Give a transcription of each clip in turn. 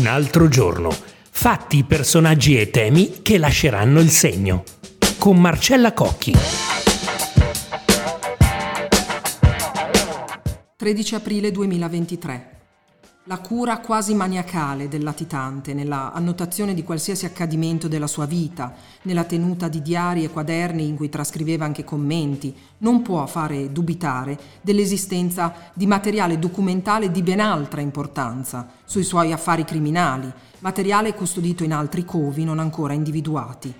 Un altro giorno. Fatti, personaggi e temi che lasceranno il segno. Con Marcella Cocchi. 13 aprile 2023. La cura quasi maniacale del latitante nella annotazione di qualsiasi accadimento della sua vita, nella tenuta di diari e quaderni in cui trascriveva anche commenti, non può fare dubitare dell'esistenza di materiale documentale di ben altra importanza sui suoi affari criminali, materiale custodito in altri covi non ancora individuati.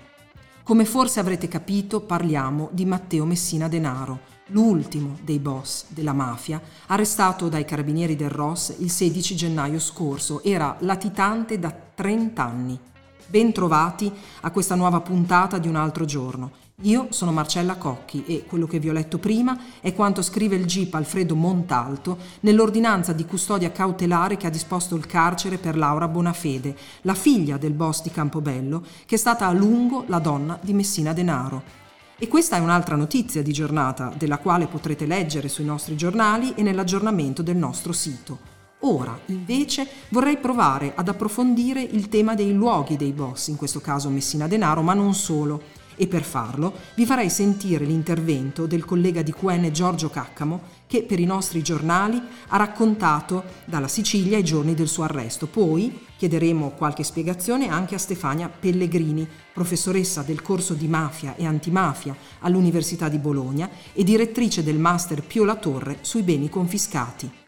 Come forse avrete capito, parliamo di Matteo Messina Denaro, l'ultimo dei boss della mafia, arrestato dai carabinieri del Ross il 16 gennaio scorso. Era latitante da 30 anni. Ben trovati a questa nuova puntata di un altro giorno. Io sono Marcella Cocchi e quello che vi ho letto prima è quanto scrive il GIP Alfredo Montalto nell'ordinanza di custodia cautelare che ha disposto il carcere per Laura Bonafede, la figlia del boss di Campobello, che è stata a lungo la donna di Messina Denaro. E questa è un'altra notizia di giornata, della quale potrete leggere sui nostri giornali e nell'aggiornamento del nostro sito. Ora, invece, vorrei provare ad approfondire il tema dei luoghi dei boss, in questo caso Messina Denaro, ma non solo e per farlo vi farei sentire l'intervento del collega di QN Giorgio Caccamo che per i nostri giornali ha raccontato dalla Sicilia i giorni del suo arresto. Poi chiederemo qualche spiegazione anche a Stefania Pellegrini, professoressa del corso di mafia e antimafia all'Università di Bologna e direttrice del master Pio La Torre sui beni confiscati.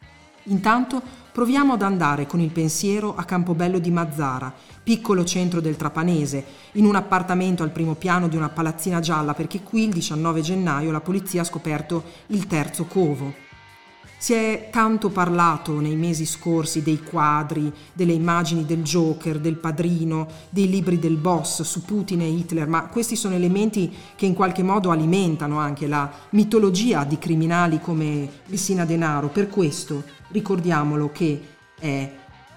Intanto proviamo ad andare con il pensiero a Campobello di Mazzara, piccolo centro del Trapanese, in un appartamento al primo piano di una palazzina gialla perché qui il 19 gennaio la polizia ha scoperto il terzo covo. Si è tanto parlato nei mesi scorsi dei quadri, delle immagini del Joker, del padrino, dei libri del boss su Putin e Hitler, ma questi sono elementi che in qualche modo alimentano anche la mitologia di criminali come Messina Denaro. Per questo ricordiamolo che è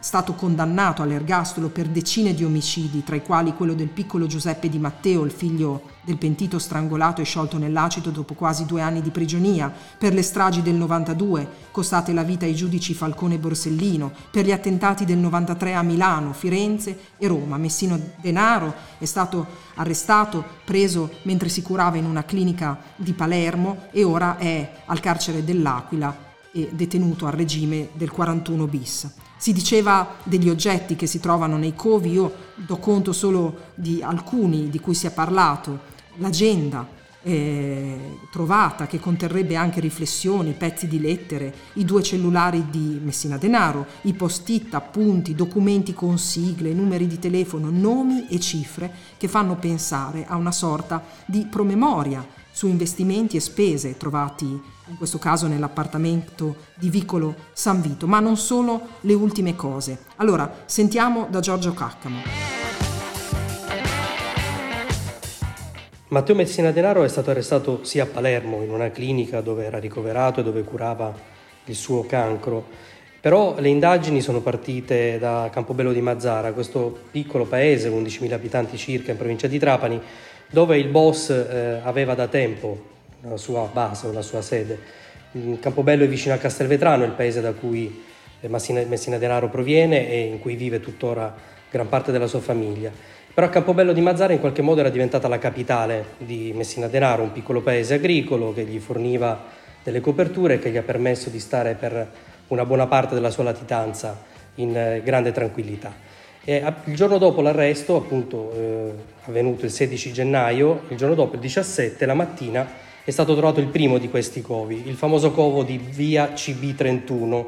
stato condannato all'ergastolo per decine di omicidi, tra i quali quello del piccolo Giuseppe Di Matteo, il figlio del pentito strangolato e sciolto nell'acido dopo quasi due anni di prigionia, per le stragi del 92, costate la vita ai giudici Falcone e Borsellino, per gli attentati del 93 a Milano, Firenze e Roma. Messino Denaro è stato arrestato, preso mentre si curava in una clinica di Palermo e ora è al carcere dell'Aquila e detenuto al regime del 41 bis. Si diceva degli oggetti che si trovano nei covi, io do conto solo di alcuni di cui si è parlato, l'agenda eh, trovata che conterrebbe anche riflessioni, pezzi di lettere, i due cellulari di Messina Denaro, i post-it, appunti, documenti con sigle, numeri di telefono, nomi e cifre che fanno pensare a una sorta di promemoria su investimenti e spese trovati in questo caso nell'appartamento di Vicolo San Vito, ma non solo le ultime cose. Allora, sentiamo da Giorgio Caccamo. Matteo Messina Denaro è stato arrestato sia a Palermo, in una clinica dove era ricoverato e dove curava il suo cancro, però le indagini sono partite da Campobello di Mazzara, questo piccolo paese, 11.000 abitanti circa in provincia di Trapani, dove il boss eh, aveva da tempo la sua base o la sua sede. Campobello è vicino a Castelvetrano, il paese da cui eh, Messina, Messina Denaro proviene e in cui vive tuttora gran parte della sua famiglia. Però Campobello di Mazzara in qualche modo era diventata la capitale di Messina Denaro, un piccolo paese agricolo che gli forniva delle coperture e che gli ha permesso di stare per una buona parte della sua latitanza in eh, grande tranquillità. E il giorno dopo l'arresto, appunto eh, avvenuto il 16 gennaio, il giorno dopo, il 17, la mattina, è stato trovato il primo di questi covi, il famoso covo di via CB31,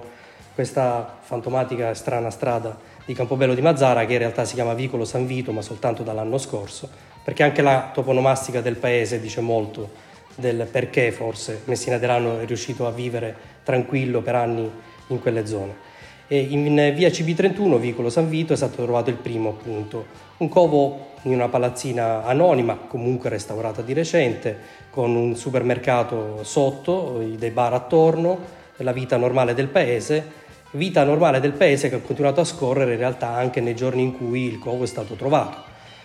questa fantomatica e strana strada di Campobello di Mazzara che in realtà si chiama Vicolo San Vito ma soltanto dall'anno scorso, perché anche la toponomastica del paese dice molto del perché forse Messina Delano è riuscito a vivere tranquillo per anni in quelle zone. E in via CB31, vicolo San Vito, è stato trovato il primo appunto, un covo in una palazzina anonima, comunque restaurata di recente, con un supermercato sotto, dei bar attorno, la vita normale del paese, vita normale del paese che ha continuato a scorrere in realtà anche nei giorni in cui il covo è stato trovato,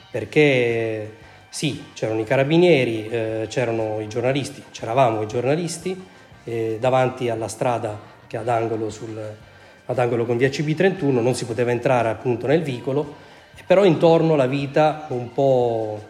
perché sì, c'erano i carabinieri, eh, c'erano i giornalisti, c'eravamo i giornalisti eh, davanti alla strada che ha d'angolo sul, ad angolo con via CB31, non si poteva entrare appunto nel vicolo, però intorno la vita un po'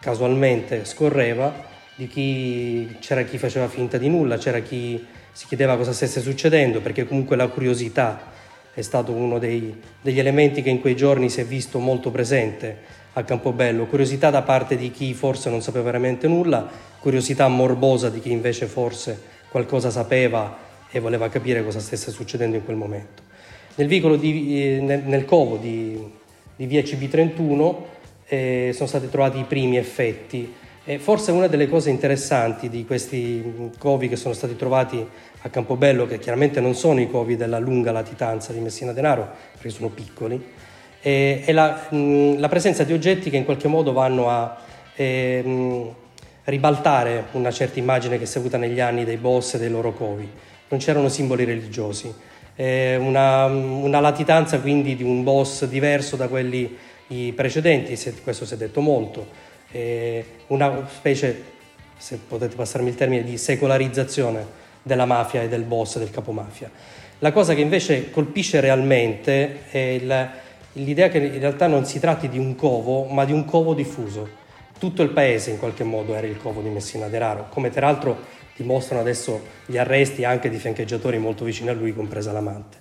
casualmente scorreva, di chi c'era chi faceva finta di nulla, c'era chi si chiedeva cosa stesse succedendo, perché comunque la curiosità è stato uno dei, degli elementi che in quei giorni si è visto molto presente a Campobello, curiosità da parte di chi forse non sapeva veramente nulla, curiosità morbosa di chi invece forse qualcosa sapeva e voleva capire cosa stesse succedendo in quel momento. Nel di, eh, nel, nel, covo di, di via CB31 eh, sono stati trovati i primi effetti e forse una delle cose interessanti di questi covi che sono stati trovati a Campobello, che chiaramente non sono i covi della lunga latitanza di Messina Denaro, perché sono piccoli, è, è la, mh, la, presenza di oggetti che in qualche modo vanno a eh, mh, ribaltare una certa immagine che si è avuta negli anni dei boss e dei loro covi non c'erano simboli religiosi. Una, una, latitanza quindi di un boss diverso da quelli precedenti, questo si è detto molto, una specie, se potete passarmi il termine, di secolarizzazione della mafia e del boss del capomafia. La cosa che invece colpisce realmente è il, l'idea che in realtà non si tratti di un covo, ma di un covo diffuso. Tutto il paese in qualche modo era il covo di Messina Denaro, come peraltro dimostrano adesso gli arresti anche di fiancheggiatori molto vicini a lui, compresa l'amante.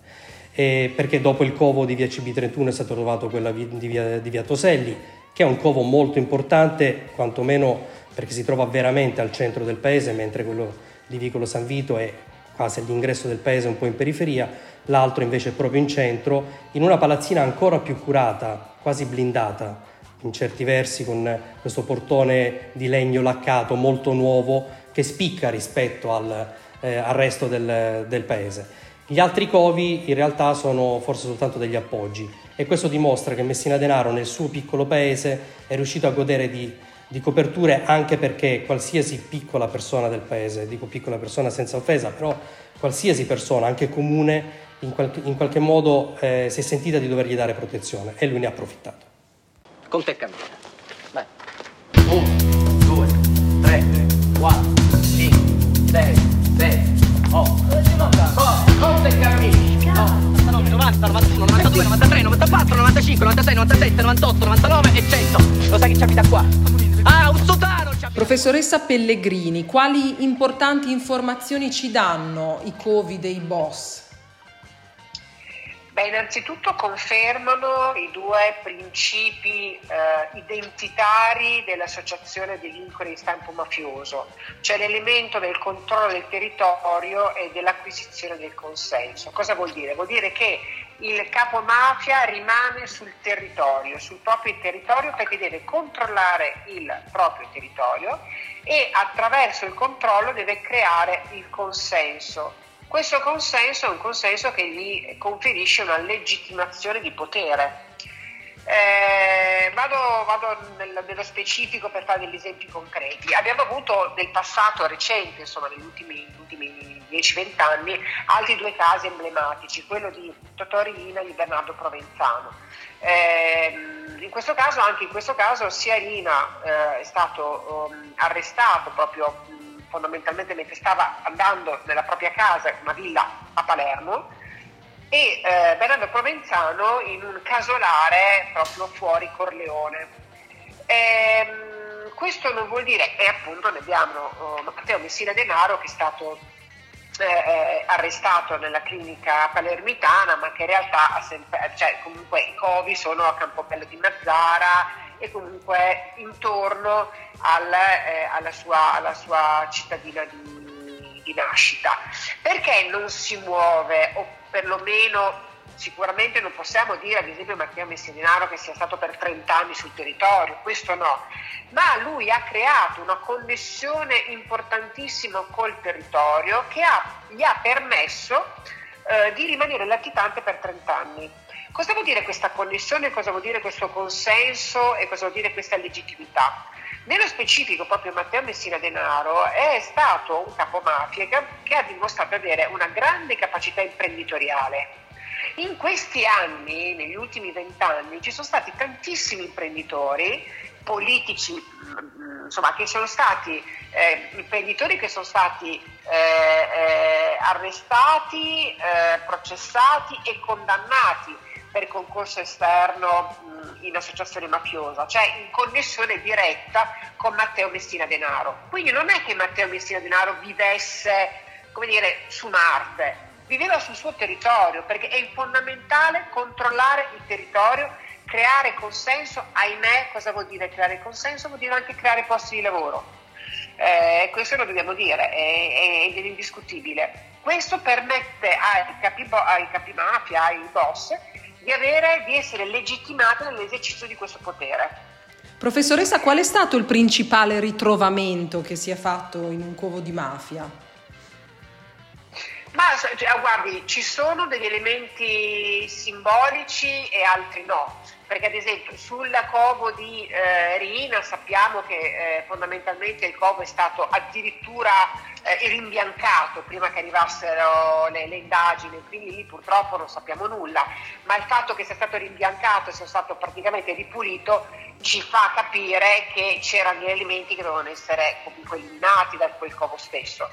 E perché dopo il covo di via CB31 è stato trovato quello di via, di via Toselli, che è un covo molto importante, quantomeno perché si trova veramente al centro del paese, mentre quello di Vicolo San Vito è quasi all'ingresso del paese, un po' in periferia, l'altro invece è proprio in centro, in una palazzina ancora più curata, quasi blindata, in certi versi con questo portone di legno laccato molto nuovo che spicca rispetto al, eh, al resto del, del paese. Gli altri covi in realtà sono forse soltanto degli appoggi e questo dimostra che Messina Denaro nel suo piccolo paese è riuscito a godere di, di, coperture anche perché qualsiasi piccola persona del paese, dico piccola persona senza offesa, però qualsiasi persona, anche comune, in, qual- in qualche modo eh, si è sentita di dovergli dare protezione e lui ne ha approfittato. Con te cammina. Vai. Uno, due, tre, quattro. 6, 7, 8, 9, cammini. 89, 90, 91, 92, 93, 94, 95, 96, 97, 98, 99 e 100. Lo sai che ci abita qua? Ah, un sotano! Professoressa Pellegrini, quali importanti informazioni ci danno i covi dei boss? Beh, innanzitutto confermano i due principi eh, identitari dell'associazione delinquere in stampo mafioso, cioè l'elemento del controllo del territorio e dell'acquisizione del consenso. Cosa vuol dire? Vuol dire che il capo mafia rimane sul territorio, sul proprio territorio perché deve controllare il proprio territorio e attraverso il controllo deve creare il consenso questo consenso è un consenso che gli conferisce una legittimazione di potere. Eh, vado, vado nel, nello specifico per fare degli esempi concreti. Abbiamo avuto nel passato recente, insomma negli ultimi, ultimi 10-20 anni, altri due casi emblematici, quello di Totò Rina e di Bernardo Provenzano. Eh, in questo caso, anche in questo caso, sia Rina eh, è stato um, arrestato proprio fondamentalmente mentre stava andando nella propria casa, una villa a Palermo, e eh, Bernardo Provenzano in un casolare proprio fuori Corleone. Ehm, questo non vuol dire, e appunto ne abbiamo oh, Matteo Messina Denaro che è stato eh, eh, arrestato nella clinica palermitana, ma che in realtà ha sempre, cioè comunque i Covi sono a Campobello di Mazzara e comunque intorno al, eh, alla, sua, alla, sua, cittadina di, di nascita. Perché non si muove o perlomeno sicuramente non possiamo dire ad esempio Matteo Messinaro che sia stato per 30 anni sul territorio, questo no, ma lui ha creato una connessione importantissima col territorio che ha, gli ha permesso eh, di rimanere latitante per 30 anni. Cosa vuol dire questa connessione, cosa vuol dire questo consenso e cosa vuol dire questa legittimità? Nello specifico proprio Matteo Messina Denaro è stato un capomafia che, ha dimostrato avere una grande capacità imprenditoriale. In questi anni, negli ultimi vent'anni, ci sono stati tantissimi imprenditori politici, mm, insomma, che sono stati eh, imprenditori che sono stati eh, eh, arrestati, eh, processati e condannati per concorso esterno mh, in associazione mafiosa, cioè in connessione diretta con Matteo Messina Denaro. Quindi non è che Matteo Messina Denaro vivesse, come dire, su Marte, viveva sul suo territorio, perché è fondamentale controllare il territorio, creare consenso, ahimè, cosa vuol dire creare consenso? Vuol dire anche creare posti di lavoro. Eh, questo lo dobbiamo dire, è, è, è indiscutibile. Questo permette ai capi, ai capi mafia, ai boss, di, avere, di essere legittimate nell'esercizio di questo potere. Professoressa, qual è stato il principale ritrovamento che si è fatto in un covo di mafia? Ma cioè, guardi, ci sono degli elementi simbolici e altri no, perché ad esempio sulla covo di eh, Rina sappiamo che eh, fondamentalmente il covo è stato addirittura eh, rimbiancato prima che arrivassero le, le, indagini, quindi lì purtroppo non sappiamo nulla, ma il fatto che sia stato rimbiancato e sia stato praticamente ripulito ci fa capire che c'erano degli elementi che dovevano essere comunque eliminati da quel covo stesso.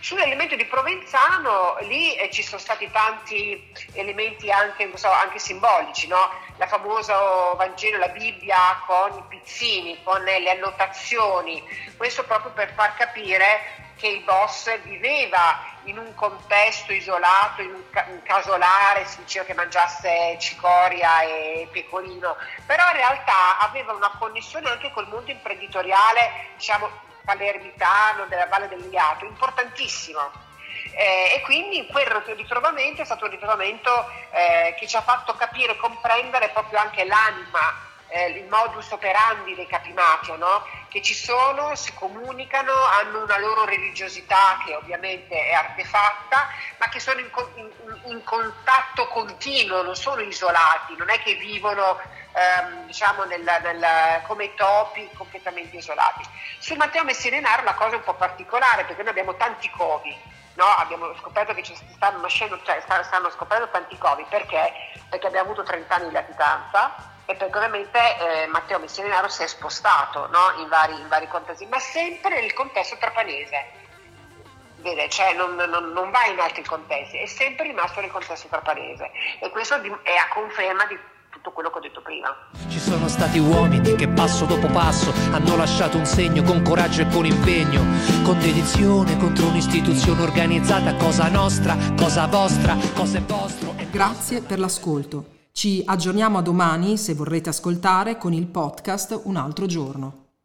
Sull'elemento di Provenzano lì eh, ci sono stati tanti elementi anche, so, anche simbolici, no? la famosa Vangelo, la Bibbia con i pizzini, con le annotazioni, questo proprio per far capire che il boss viveva in un contesto isolato, in un, ca- un casolare, si diceva che mangiasse cicoria e pecorino, però in realtà aveva una connessione anche col mondo imprenditoriale, diciamo, palermitano, della Valle del Liato, importantissimo. Eh, e quindi quel ritrovamento è stato un ritrovamento eh, che ci ha fatto capire e comprendere proprio anche l'anima eh, il modus operandi dei capimafia, no? che ci sono, si comunicano, hanno una loro religiosità che ovviamente è artefatta, ma che sono in, in, in contatto continuo, non sono isolati, non è che vivono ehm, diciamo nel, nel, come topi completamente isolati. Su Matteo Messidenaro la cosa è un po' particolare perché noi abbiamo tanti covi. No, abbiamo scoperto che ci stanno nascendo, cioè stanno scoprendo tanti covi perché? Perché abbiamo avuto 30 anni di latitanza, e perché ovviamente eh, Matteo Messinaro si è spostato no? in, vari, in, vari, contesti, ma sempre nel contesto trapanese. Vede, cioè non, non, non, va in altri contesti, è sempre rimasto nel contesto trapanese e questo è a conferma di tutto quello che ho detto prima. Ci sono stati uomini che passo dopo passo hanno lasciato un segno con coraggio e con impegno, con dedizione contro un'istituzione organizzata, cosa nostra, cosa vostra, cosa è vostro. Grazie per l'ascolto. Ci aggiorniamo a domani se vorrete ascoltare con il podcast Un altro giorno.